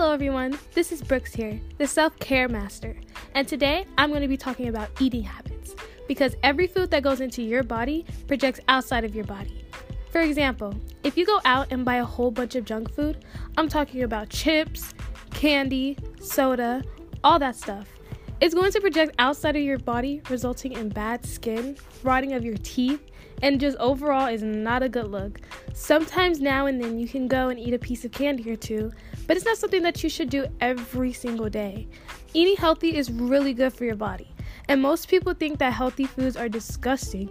Hello, everyone. This is Brooks here, the self care master. And today I'm going to be talking about eating habits because every food that goes into your body projects outside of your body. For example, if you go out and buy a whole bunch of junk food, I'm talking about chips, candy, soda, all that stuff. It's going to project outside of your body, resulting in bad skin, rotting of your teeth, and just overall is not a good look. Sometimes now and then you can go and eat a piece of candy or two, but it's not something that you should do every single day. Eating healthy is really good for your body, and most people think that healthy foods are disgusting,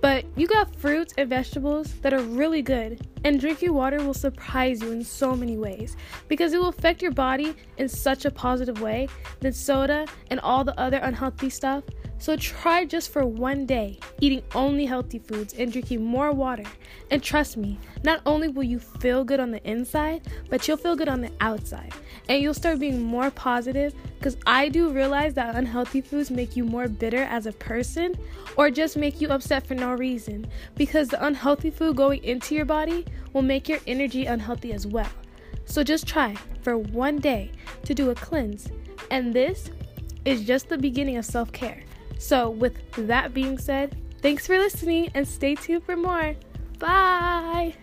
but you got fruits and vegetables that are really good, and drinking water will surprise you in so many ways because it will affect your body in such a positive way than soda and all the other unhealthy stuff. So try just for one day eating only healthy foods and drinking more water. And trust me, not only will you feel good on the inside, but you'll feel good on the outside. And you'll start being more positive because I do realize that unhealthy foods make you more bitter as a person or just make you upset for no reason because the unhealthy food going into your body will make your energy unhealthy as well. So just try for one day to do a cleanse. And this is just the beginning of self care. So, with that being said, thanks for listening and stay tuned for more. Bye.